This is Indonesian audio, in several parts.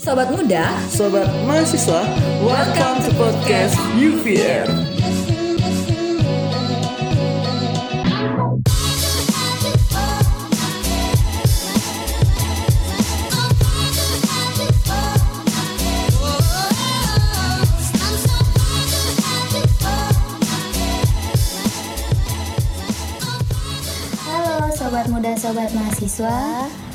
Sobat muda, Sobat mahasiswa, welcome to podcast UVR. Halo sobat muda, sobat mahasiswa.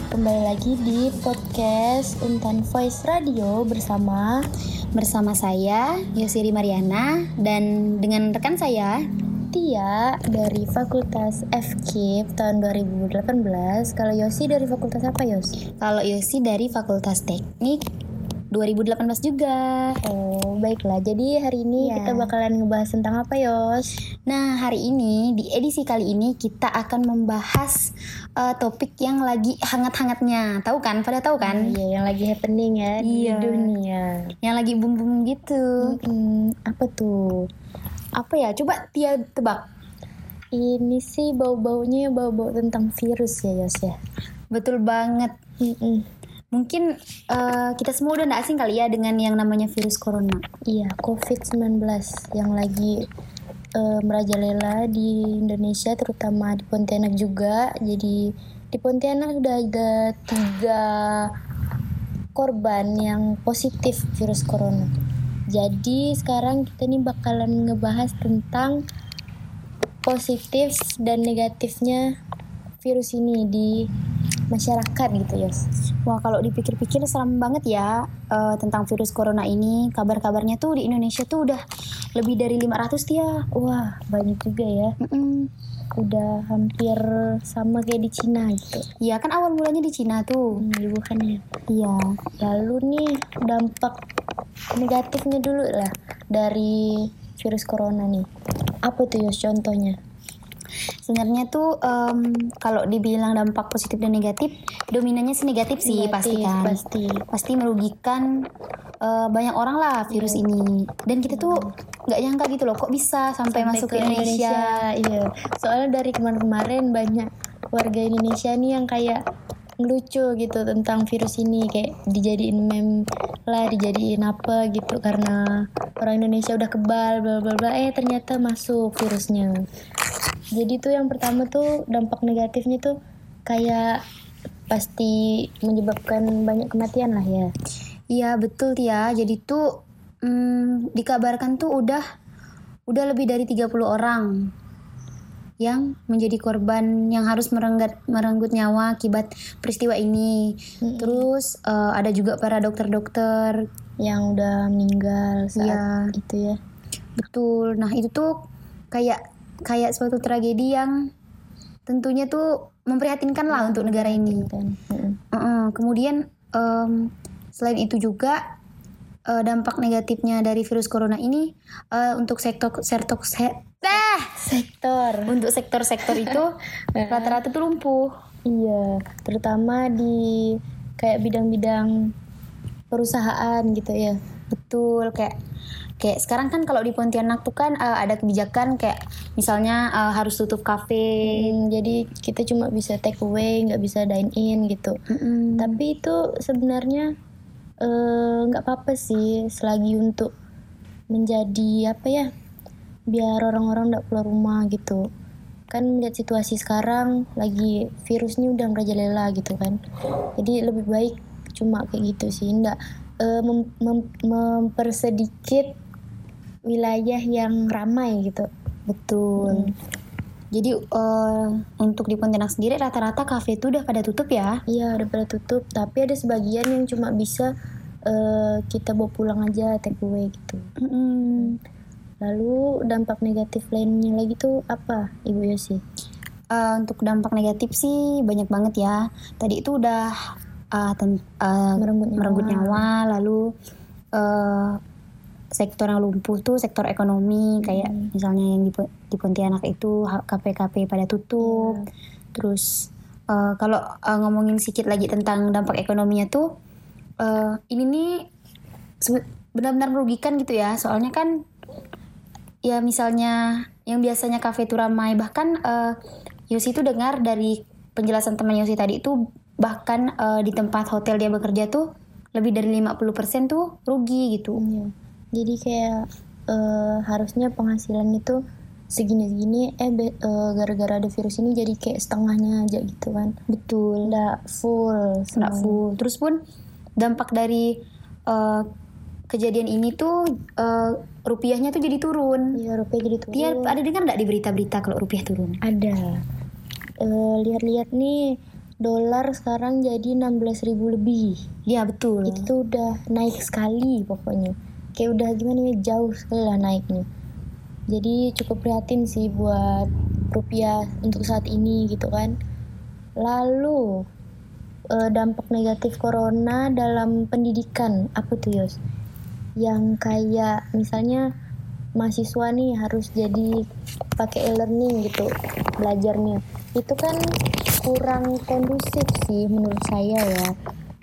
Kembali lagi di podcast Untan Voice Radio bersama bersama saya Yosiri Mariana dan dengan rekan saya Tia dari Fakultas FKIP tahun 2018. Kalau Yosi dari fakultas apa Yos? Kalau Yosi dari Fakultas Teknik 2018 juga. Oh, baiklah. Jadi hari ini Iya. kita bakalan ngebahas tentang apa, Yos? Nah, hari ini di edisi kali ini kita akan membahas uh, topik yang lagi hangat-hangatnya. Tahu kan? Pada tahu kan? Iya, yang lagi happening ya Iya. di dunia. Yang lagi boom-boom gitu. Hmm, apa tuh? Apa ya? Coba Tia tebak. Ini sih bau-baunya bau-bau tentang virus ya, Yos ya. Betul banget. Mungkin uh, kita semua udah nggak asing kali ya dengan yang namanya virus corona. Iya, COVID-19 yang lagi eh, merajalela di Indonesia, terutama di Pontianak juga. Jadi di Pontianak udah ada tiga korban yang positif virus corona. Jadi sekarang kita nih bakalan ngebahas tentang positif dan negatifnya virus ini di masyarakat gitu, Yos. Wah kalau dipikir-pikir serem banget ya eh, tentang virus corona ini. Kabar-kabarnya tuh di Indonesia tuh udah lebih dari 500 ya. Wah, banyak juga ya. Mm-mm. Udah hampir sama kayak di Cina gitu. Iya kan awal mulanya di Cina tuh. Hmm, di Wuhan ya. Iya. Lalu nih dampak negatifnya dulu lah dari virus corona nih. Apa tuh Yos contohnya? Sebenarnya tuh em, kalau dibilang dampak positif dan negatif, dominannya sih negatif sih pasti kan. Pasti. Pasti merugikan eh, banyak orang lah virus ini. Dan kita tuh nggak nyangka gitu loh, kok bisa sampai, masuk ke Indonesia. Iya. Soalnya dari kemarin-kemarin banyak warga Indonesia nih yang kayak ngelucu gitu tentang virus ini kayak dijadiin meme lah dijadiin apa gitu karena orang Indonesia udah kebal bla bla bla eh ternyata masuk virusnya jadi tuh yang pertama tuh dampak negatifnya tuh kayak pasti menyebabkan banyak kematian lah ya Iya betul ya. Jadi tuh mm, dikabarkan tuh udah udah lebih dari 30 orang yang menjadi korban yang harus merenggut merenggut nyawa akibat peristiwa ini. Terus eh, ada juga para dokter-dokter. yang udah meninggal saat Iya. itu ya Betul. Nah, itu tuh kayak kayak suatu tragedi yang tentunya tuh memprihatinkan lah untuk negara ini. Mm-mm. Heeh, kemudian em, selain itu juga eh, dampak negatifnya dari virus corona ini eh, untuk sektor sektor se- ah, sektor untuk sektor-sektor itu rata-rata tuh lumpuh. iya terutama di kayak bidang-bidang perusahaan gitu ya Betul kayak kayak sekarang kan kalau di Pontianak tuh kan eh, ada kebijakan kayak misalnya eh, harus tutup kafe. Hmm, jadi kita cuma bisa take away nggak bisa dine in gitu Mm-mm. tapi itu sebenarnya eh, nggak apa-apa sih selagi untuk menjadi apa ya biar orang-orang nggak keluar rumah gitu kan melihat situasi sekarang lagi virusnya udah merajalela gitu kan jadi lebih baik cuma kayak gitu sih nggak eh, mem- mem- mempersedikit wilayah yang ramai gitu Betul. Jadi eh, untuk di Pontianak sendiri rata-rata kafe itu udah pada tutup ya. Iya udah pada tutup, tapi ada sebagian yang cuma bisa eh, kita bawa pulang aja take away gitu. Lalu dampak negatif lainnya lagi tuh apa, Ibu Yosi? Eh, untuk dampak negatif sih banyak banget ya. Tadi itu udah eh, ten- eh, Merenggut nyawa. merenggut nyawa, lalu eh, sektor yang lumpuh tuh sektor ekonomi kayak misalnya yang di, di Pontianak itu kafe-kafe pada tutup. Terus eh, kalau eh, ngomongin sedikit lagi tentang dampak ekonominya tuh eh, ini nih benar-benar merugikan gitu ya. Soalnya kan ya misalnya yang biasanya kafe itu ramai bahkan eh, Yosi itu dengar dari penjelasan teman Yosi tadi itu bahkan eh, di tempat hotel dia bekerja tuh lebih dari 50% tuh rugi gitu. Iya. Jadi kayak eh, harusnya penghasilan itu segini-segini eh eh, gara-gara ada virus ini jadi kayak setengahnya aja gitu kan. Betul. Nggak full. Nggak full. Terus pun dampak dari eh, kejadian ini tuh eh, rupiahnya tuh jadi turun. Iya, rupiah jadi turun. Dia ada dengar nggak di berita-berita kalau rupiah turun? Ada. Eh, lihat-lihat nih dolar sekarang jadi 16.000 lebih. Iya betul. Itu tuh udah naik sekali pokoknya. Kayak udah gimana ya jauh sekali lah naiknya. Jadi cukup prihatin sih buat rupiah untuk saat ini gitu kan. Lalu eh, dampak negatif corona dalam pendidikan apa tuh Yos? Yang kayak misalnya mahasiswa nih harus jadi pakai e-learning gitu belajarnya. Itu kan kurang kondusif sih menurut saya ya.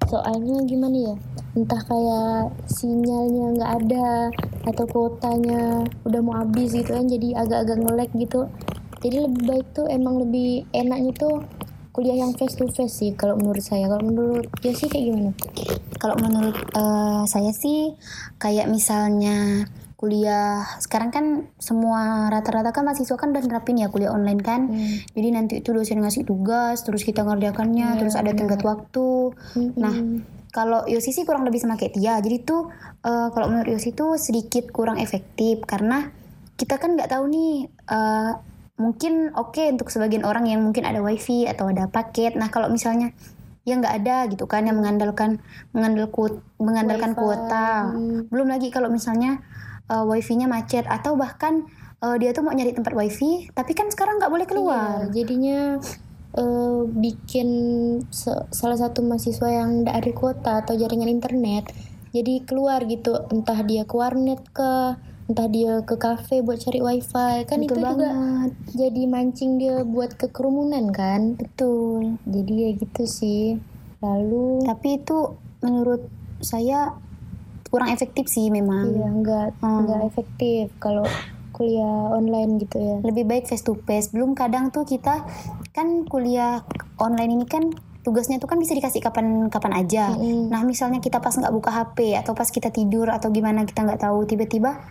Soalnya gimana ya? Entah kayak sinyalnya nggak ada atau kuotanya udah mau habis gitu kan jadi agak-agak nge-lag gitu. Jadi lebih baik tuh emang lebih enaknya tuh kuliah yang face to face sih kalau menurut saya. Kalau menurut Yosi kayak gimana? Kalau menurut eh, saya sih kayak misalnya kuliah sekarang kan semua rata-rata kan mahasiswa kan udah nerapin ya kuliah online kan. Hmm. Jadi nanti itu dosen ngasih tugas, terus kita ngerjakannya, Iya, terus ada tenggat waktu. Nah, kalau Yosi sih kurang lebih sama kayak Tia. Jadi tuh eh, kalau menurut Yosi tuh sedikit kurang efektif karena kita kan nggak tahu nih eh, mungkin oke untuk sebagian orang yang mungkin ada wifi atau ada paket. Nah kalau misalnya yang nggak ada gitu kan yang mengandalkan mengandal ku- mengandalkan Wifi. kuota. Hmm. Belum lagi kalau misalnya eh, wifi-nya macet atau bahkan eh, dia tuh mau nyari tempat wifi tapi kan sekarang nggak boleh keluar. Iya, jadinya eh, bikin se- salah satu mahasiswa yang ada kuota atau jaringan internet jadi keluar gitu entah dia ke warnet ke entah dia ke kafe buat cari wifi kan Betul itu juga banget. jadi mancing dia buat ke kerumunan kan Betul. jadi ya gitu sih lalu Tapi itu menurut saya kurang efektif sih memang. ya nggak Hmm. nggak efektif kalau kuliah online gitu ya Lebih baik face to face. Belum kadang tuh kita kan kuliah online ini kan tugasnya tuh kan bisa dikasih kapan kapan aja. Mm-mm. Nah misalnya kita pas nggak buka HP atau pas kita tidur atau gimana kita nggak tahu tiba-tiba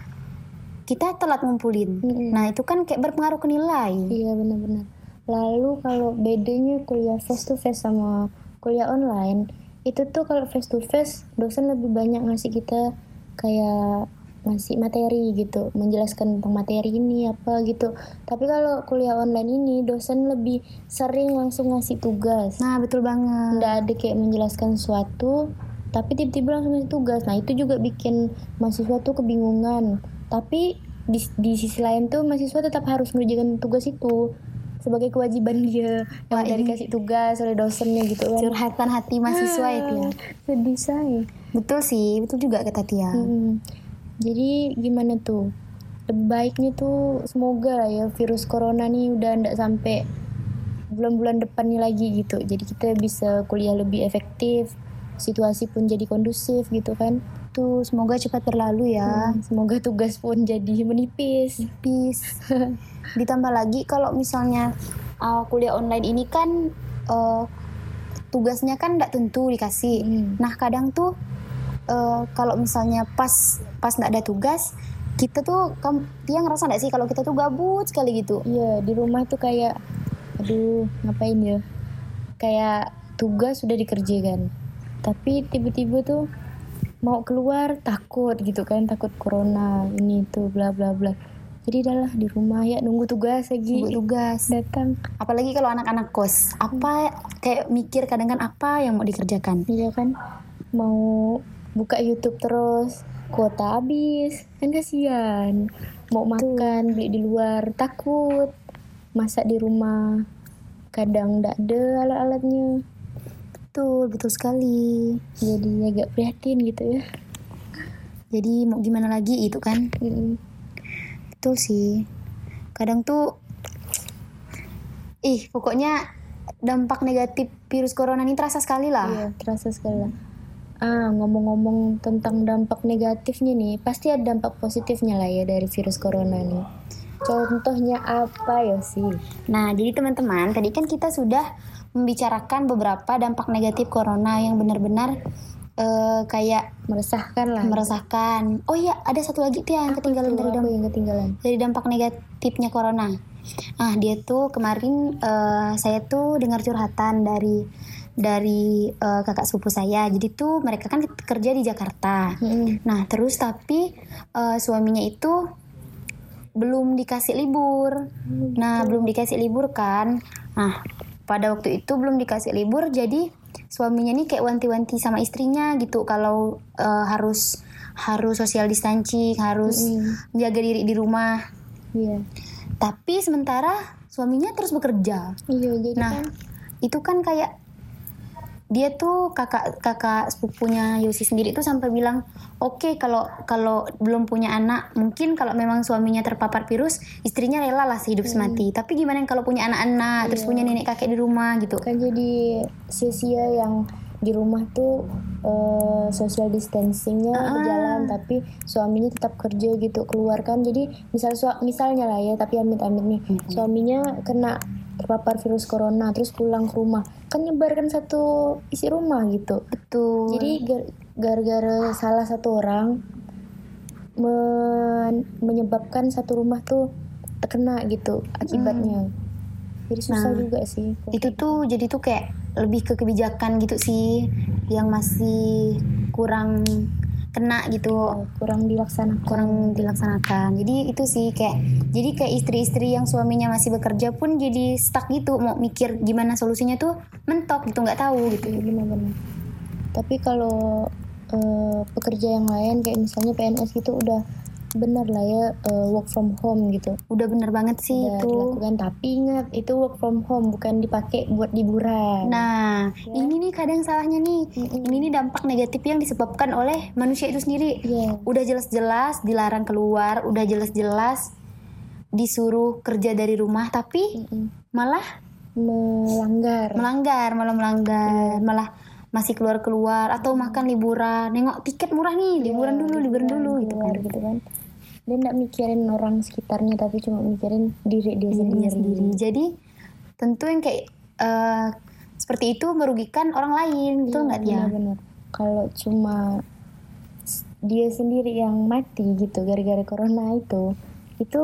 kita telat ngumpulin. Mm-mm. Nah itu kan kayak berpengaruh ke nilai. Iya benar-benar. Lalu kalau bedanya kuliah face to face sama kuliah online, itu tuh kalau face to face dosen lebih banyak ngasih kita kayak ngasih materi gitu, menjelaskan tentang materi ini apa gitu. Tapi kalau kuliah online ini dosen lebih sering langsung ngasih tugas. Nah betul banget. Nggak ada kayak menjelaskan sesuatu, tapi tiba-tiba langsung ngasih tugas. Nah itu juga bikin mahasiswa tuh kebingungan. Tapi di, di sisi lain tuh mahasiswa tetap harus mengerjakan tugas itu sebagai kewajiban dia Wah, yang udah ini- dikasih tugas oleh dosennya gitu kan. Curhatan hati mahasiswa ya Tia. Sedih saya. Betul sih, betul juga kata Tia. Mm-mm. Jadi gimana tuh? Lebih baiknya tuh semoga ya virus corona nih udah ndak sampai bulan-bulan depannya lagi gitu. Jadi kita bisa kuliah lebih efektif, situasi pun jadi kondusif gitu kan. Tuh semoga cepat berlalu ya. Hmm, Semoga tugas pun jadi menipis. Peace. Ditambah lagi kalau misalnya uh, kuliah online ini kan uh, tugasnya kan nggak tentu dikasih. Hmm. Nah kadang tuh uh, kalau misalnya pas pas nggak ada tugas kita tuh kam, dia ngerasa nggak sih kalau kita tuh gabut sekali gitu. Iya, di rumah tuh kayak aduh, ngapain ya? Kayak tugas sudah dikerjakan. Tapi tiba-tiba tuh mau keluar takut gitu kan, takut corona, ini tuh bla bla bla. Jadi adalah di rumah ya nunggu tugas lagi. Nunggu tugas. Datang. Apalagi kalau anak-anak kos, apa kayak mikir kadang kan apa yang mau dikerjakan. Iya kan mau buka YouTube terus kuota habis kan kasihan mau makan beli di luar takut masak di rumah kadang ndak ada alat-alatnya Betul, betul sekali. jadi agak prihatin gitu ya Jadi mau gimana lagi itu kan? Mm-mm. Betul sih. Kadang tuh ih pokoknya dampak negatif virus corona ini terasa sekali lah. iya terasa sekali lah. Ah ngomong-ngomong tentang dampak negatifnya nih pasti ada dampak positifnya lah ya dari virus corona nih. Contohnya apa ya sih? Nah, jadi teman-teman, tadi kan kita sudah membicarakan beberapa dampak negatif corona yang benar-benar eh, kayak meresahkan lah. meresahkan. Oh iya, ada satu lagi tuh yang ketinggalan dari dampak yang ketinggalan? dari dampak negatifnya corona. Ah, dia tuh kemarin eh, saya tuh dengar curhatan dari dari eh, kakak sepupu saya. Jadi tuh mereka kan kerja di Jakarta. Mm-mm. Nah, terus tapi eh, suaminya itu belum dikasih libur. Nah, belum dikasih libur kan. Nah, pada waktu itu belum dikasih libur jadi suaminya nih kayak wanti-wanti sama istrinya gitu kalau eh, harus harus social distancing, harus Mm-mm. jaga diri di rumah. iya Tapi sementara suaminya terus bekerja. iya jadi Nah, kan itu kan kayak dia tuh kakak kakak sepupunya Yosi sendiri tuh sampai bilang oke kalau kalau belum punya anak mungkin kalau memang suaminya terpapar virus istrinya rela lah sih hidup semati. Tapi gimana yang kalau punya anak-anak terus punya nenek kakek di rumah gitu. Kan jadi sia-sia yang di rumah tuh eh, social distancingnya Ah. berjalan tapi suaminya tetap kerja gitu keluar kan. Jadi misal misalnya lah ya tapi amit-amit nih. Suaminya kena terpapar virus corona terus pulang ke rumah. Kan nyebarkan satu isi rumah gitu. Betul. Jadi gar- gara-gara salah satu orang men- menyebabkan satu rumah tuh terkena gitu akibatnya. Jadi susah Nah, juga sih. itu tuh jadi tuh kayak lebih ke kebijakan gitu sih yang masih kurang kena gitu. Kurang dilaksanakan. Kurang dilaksanakan. Jadi itu sih kayak jadi kayak istri-istri yang suaminya masih bekerja pun jadi stuck gitu mau mikir gimana solusinya tuh mentok gitu nggak tahu gitu. Benar-benar tapi kalau eh, pekerja yang lain kayak misalnya PNS gitu udah benar lah ya eh, work from home gitu. Udah bener banget sih udah itu. dilakukan. Tapi ingat itu work from home bukan dipakai buat liburan. Nah ini nih kadang salahnya nih. Mm-mm. ini nih dampak negatif yang disebabkan oleh manusia itu sendiri. Iya. udah jelas-jelas dilarang keluar udah jelas-jelas disuruh kerja dari rumah tapi Mm-mm. malah melanggar. Melanggar malah melanggar. Malah masih keluar keluar atau makan liburan. Nengok tiket murah nih liburan dulu liburan dulu gitu kan. gitu kan dia nggak mikirin orang sekitarnya tapi cuma mikirin diri dia sendiri. sendiri. Jadi tentu yang kayak eh, seperti itu merugikan orang lain gitu nggak dia benar-benar. Kalau cuma dia sendiri yang mati gitu gara-gara corona itu itu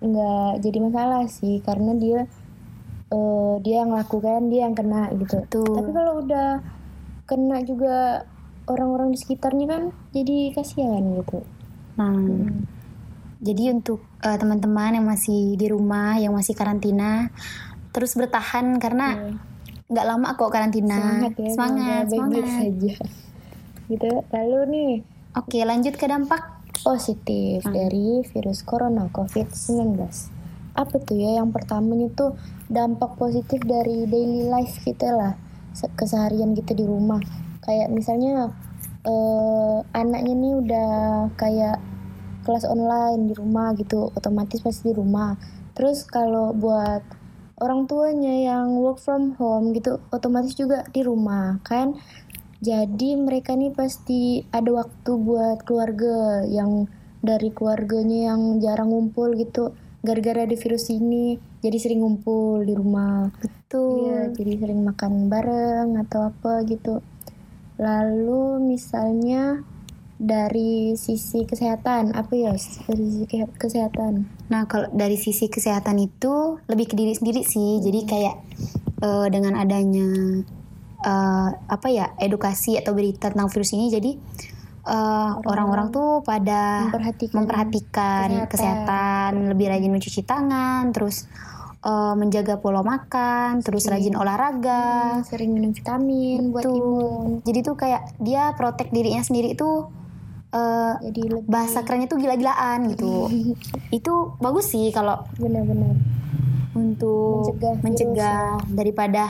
nggak jadi masalah sih. Karena dia eh, dia yang lakukan dia yang kena gitu. Betul. tapi kalau udah kena juga orang-orang di sekitarnya kan jadi kasihan gitu nah jadi untuk eh, teman-teman yang masih di rumah yang masih karantina terus bertahan karena nggak lama kok karantina semangat ya semangat baik-baik semangat. saja gitu lalu nih oke lanjut ke dampak positif dari virus corona COVID-19. Apa tuh ya? Yang pertamanya tuh dampak positif dari daily life kita lah, se- keseharian kita di rumah. Kayak misalnya eh, anaknya nih udah kayak kelas online di rumah gitu, otomatis pasti di rumah. Terus kalau buat orang tuanya yang work from home gitu, otomatis juga di rumah kan. Jadi mereka nih pasti ada waktu buat keluarga yang dari keluarganya yang jarang ngumpul gitu. Gara-gara ada virus ini, jadi sering ngumpul di rumah. betul Iya, jadi sering makan bareng atau apa gitu. Lalu misalnya dari sisi kesehatan, apa ya dari sisi ke- kesehatan? Nah, kalau dari sisi kesehatan itu lebih ke diri sendiri sih. Jadi kayak eh, dengan adanya eh, apa ya edukasi atau berita tentang virus ini, jadi eh, orang-orang tuh pada Memperhatikan memperhatikan kesehatan. kesehatan, lebih rajin mencuci tangan, terus eh, menjaga pola makan, terus rajin olahraga. Sering minum vitamin buat Tuh. imun. Jadi tuh kayak dia protek dirinya sendiri itu eh, Jadi lebih bahasa kerennya tuh gila-gilaan gitu. itu bagus sih kalau benar-benar untuk Mencegah virus, mencegah daripada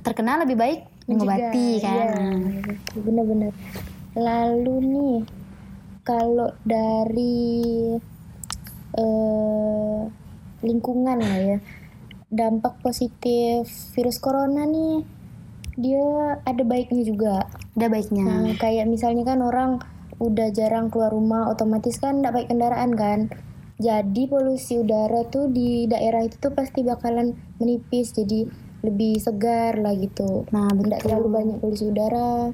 terkena lebih baik mengobati Mencegah, kan. iya, benar-benar lalu nih kalau dari eh, lingkungan lah ya dampak positif virus corona nih dia ada baiknya juga Ada baiknya. Nah, kayak misalnya kan orang udah jarang keluar rumah, otomatis kan nggak pakai kendaraan kan. Jadi polusi udara tuh di daerah itu tuh pasti bakalan menipis, jadi lebih segar lah gitu. Nah, betul. terlalu banyak polusi udara.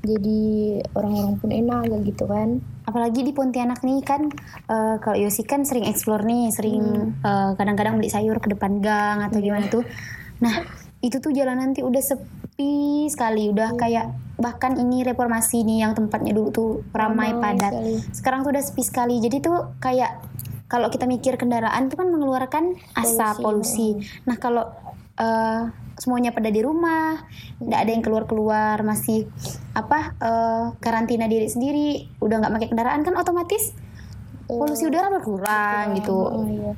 jadi orang-orang pun enak gitu kan apalagi di Pontianak nih kan eh, kalau Yosi kan sering explore nih sering eh, kadang-kadang beli sayur ke depan gang atau gimana tuh nah itu tuh jalanan nanti udah sepi sekali. Udah kayak bahkan ini reformasi nih yang tempatnya dulu tuh ramai Ramai padat. sekali. sekarang tuh udah sepi sekali. Jadi tuh kayak kalau kita mikir kendaraan tuh kan mengeluarkan asap polusi, nah kalau eh, semuanya pada di rumah nggak ada yang keluar-keluar masih apa eh, karantina diri sendiri udah nggak pakai kendaraan kan otomatis polusi udara berkurang gitu. Oh, iya.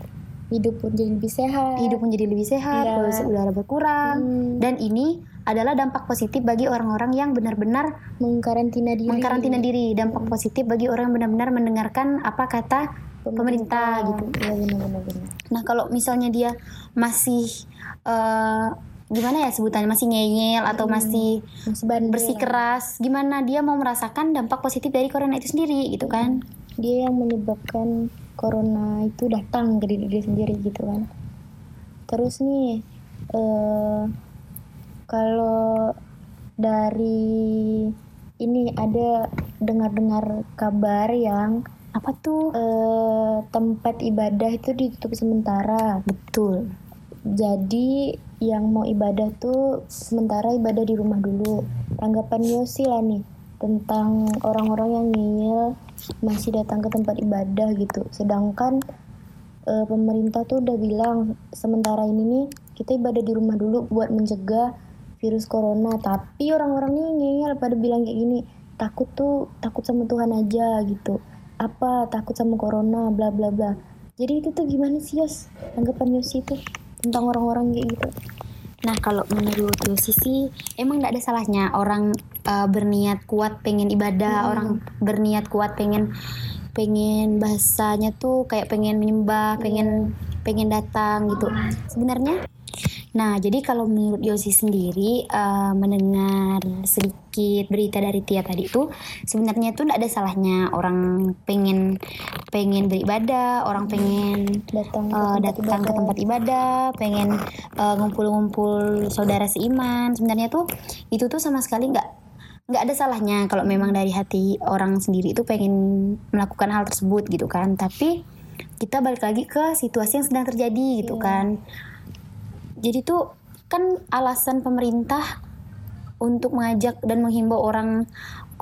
hidup pun jadi lebih sehat. Hidup menjadi lebih sehat Iya. polusi udara berkurang. Hmm. dan ini adalah dampak positif bagi orang-orang yang benar-benar mengkarantina diri. mengkarantina diri. Dampak positif bagi orang yang benar-benar mendengarkan apa kata pemerintah. gitu. Iya benar-benar benar. Nah kalau misalnya dia masih eh, gimana ya sebutannya? Masih ngeyel atau masih Masih bandel. bersikeras, gimana dia mau merasakan dampak positif dari corona itu sendiri gitu kan? dia yang menyebabkan corona itu datang ke diri dia sendiri gitu kan. Terus nih eh kalau dari ini ada dengar-dengar kabar yang Apa tuh? eh, tempat ibadah itu ditutup sementara Betul. jadi yang mau ibadah tuh sementara ibadah di rumah dulu tanggapan Yosi lah nih tentang orang-orang yang ngeyel masih datang ke tempat ibadah gitu sedangkan eh, pemerintah tuh udah bilang sementara ini nih kita ibadah di rumah dulu buat mencegah virus corona tapi orang-orang nih ngeyel pada bilang kayak gini takut tuh takut sama Tuhan aja gitu. Apa? Takut sama corona bla bla bla. Jadi itu tuh gimana sih Yos? Tanggapan Yosi itu tentang orang-orang kayak gitu. Nah kalau menurut Yosi sih emang nggak ada salahnya orang eh, berniat kuat pengen ibadah, orang berniat kuat pengen pengen bahasanya tuh kayak pengen menyembah, pengen pengen datang gitu. Sebenarnya Nah, jadi kalau menurut Yosi sendiri eh, mendengar sedikit berita dari Tia tadi itu sebenarnya tuh tidak ada salahnya orang pengen pengen beribadah, orang pengen datang ke tempat datang ke ibadah. tempat ibadah, pengen eh, ngumpul-ngumpul saudara seiman. Sebenarnya tuh itu tuh sama sekali nggak nggak ada salahnya kalau memang dari hati orang sendiri itu pengen melakukan hal tersebut gitu kan. Tapi kita balik lagi ke situasi yang sedang terjadi gitu kan. Jadi tuh kan alasan pemerintah untuk mengajak dan menghimbau orang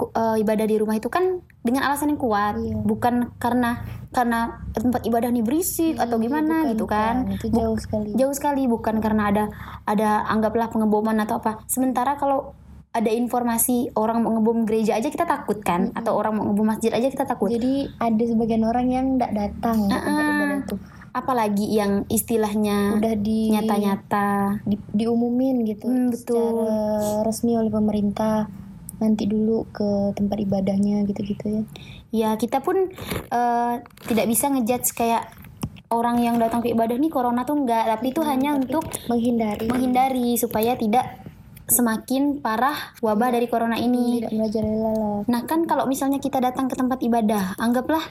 eh, ibadah di rumah itu kan dengan alasan yang kuat, Iya. bukan karena karena tempat ibadah nih berisik atau gimana Bukan, gitu kan. bukan. itu Bu- jauh sekali jauh sekali bukan karena ada ada anggaplah pengeboman atau apa. Sementara kalau ada informasi orang mau ngebom gereja aja kita takut kan atau orang mau ngebom masjid aja kita takut. jadi ada sebagian orang yang nggak datang tempat Ah, ibadah itu Apalagi yang istilahnya udah di nyata-nyata. di- diumumin gitu Hmm, betul. secara resmi oleh pemerintah. Nanti dulu ke tempat ibadahnya gitu-gitu ya. Ya kita pun eh, tidak bisa ngejudge kayak orang yang datang ke ibadah nih corona tuh enggak. Tapi itu hanya untuk menghindari. menghindari supaya tidak semakin parah wabah dari corona ini. Tidak merajalela nah kan kalau misalnya kita datang ke tempat ibadah anggaplah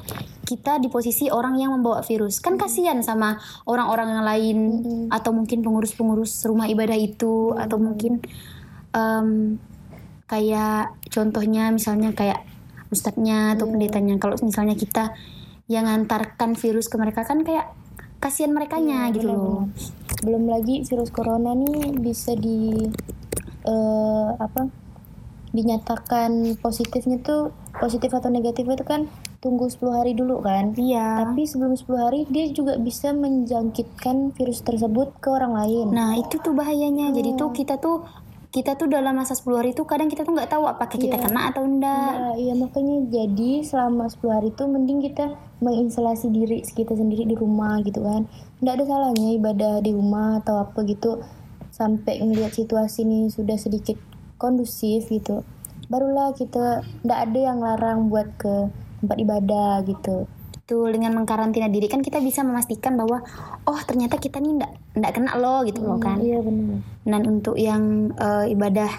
kita di posisi orang yang membawa virus. Kan kasihan sama orang-orang yang lain atau mungkin pengurus-pengurus rumah ibadah itu atau mungkin em, kayak contohnya misalnya kayak ustadznya atau pendetanya. Kalau misalnya kita yang ngantarkan virus ke mereka kan kayak kasihan merekanya gitu loh. belum lagi virus corona nih bisa di eh, apa dinyatakan positifnya tuh positif atau negatif itu kan tunggu 10 hari dulu kan iya tapi sebelum 10 hari dia juga bisa menjangkitkan virus tersebut ke orang lain Nah itu tuh bahayanya. Jadi tuh kita tuh kita tuh dalam masa 10 hari itu kadang kita tuh nggak tahu apakah kita Iya. kena atau enggak. Nah, iya makanya jadi selama 10 hari itu mending kita mengisolasi diri kita sendiri di rumah gitu kan. Nggak ada salahnya ibadah di rumah atau apa gitu sampai ngelihat situasi ini sudah sedikit kondusif gitu. Barulah kita nggak ada yang larang buat ke tempat ibadah gitu. Betul dengan mengkarantina diri kan kita bisa memastikan bahwa oh ternyata kita nih enggak enggak kena loh gitu loh kan. Iya benar. Dan untuk yang eh, ibadah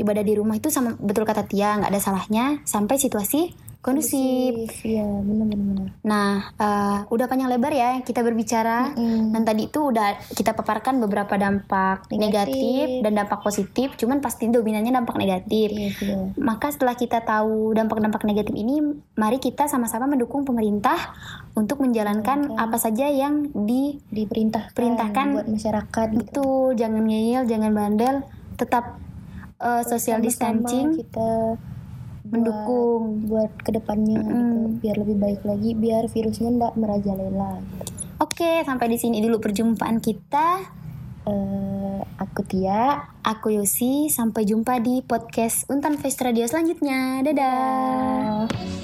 ibadah di rumah itu sama betul kata Tia nggak ada salahnya sampai situasi kondusif. Iya, benar-benar. Nah, eh, udah panjang lebar ya kita berbicara. Mm. Dan tadi itu udah kita paparkan beberapa dampak negatif, Negatif. dan dampak positif. Cuman pasti dominannya dampak negatif. Iya, iya. Maka setelah kita tahu dampak-dampak negatif ini, mari kita sama-sama mendukung pemerintah untuk menjalankan apa saja yang di Diperintahkan, Perintahkan. buat masyarakat gitu. Betul, jangan ngeyel, jangan bandel, tetap uh, social Sama-sama distancing, kita mendukung. buat ke depannya gitu Mm. biar lebih baik lagi biar virusnya ndak merajalela Oke, sampai di sini dulu perjumpaan kita. Eh, aku Tia Aku Yosi, sampai jumpa di podcast Untan Voice Radio selanjutnya. Dadah. Eh,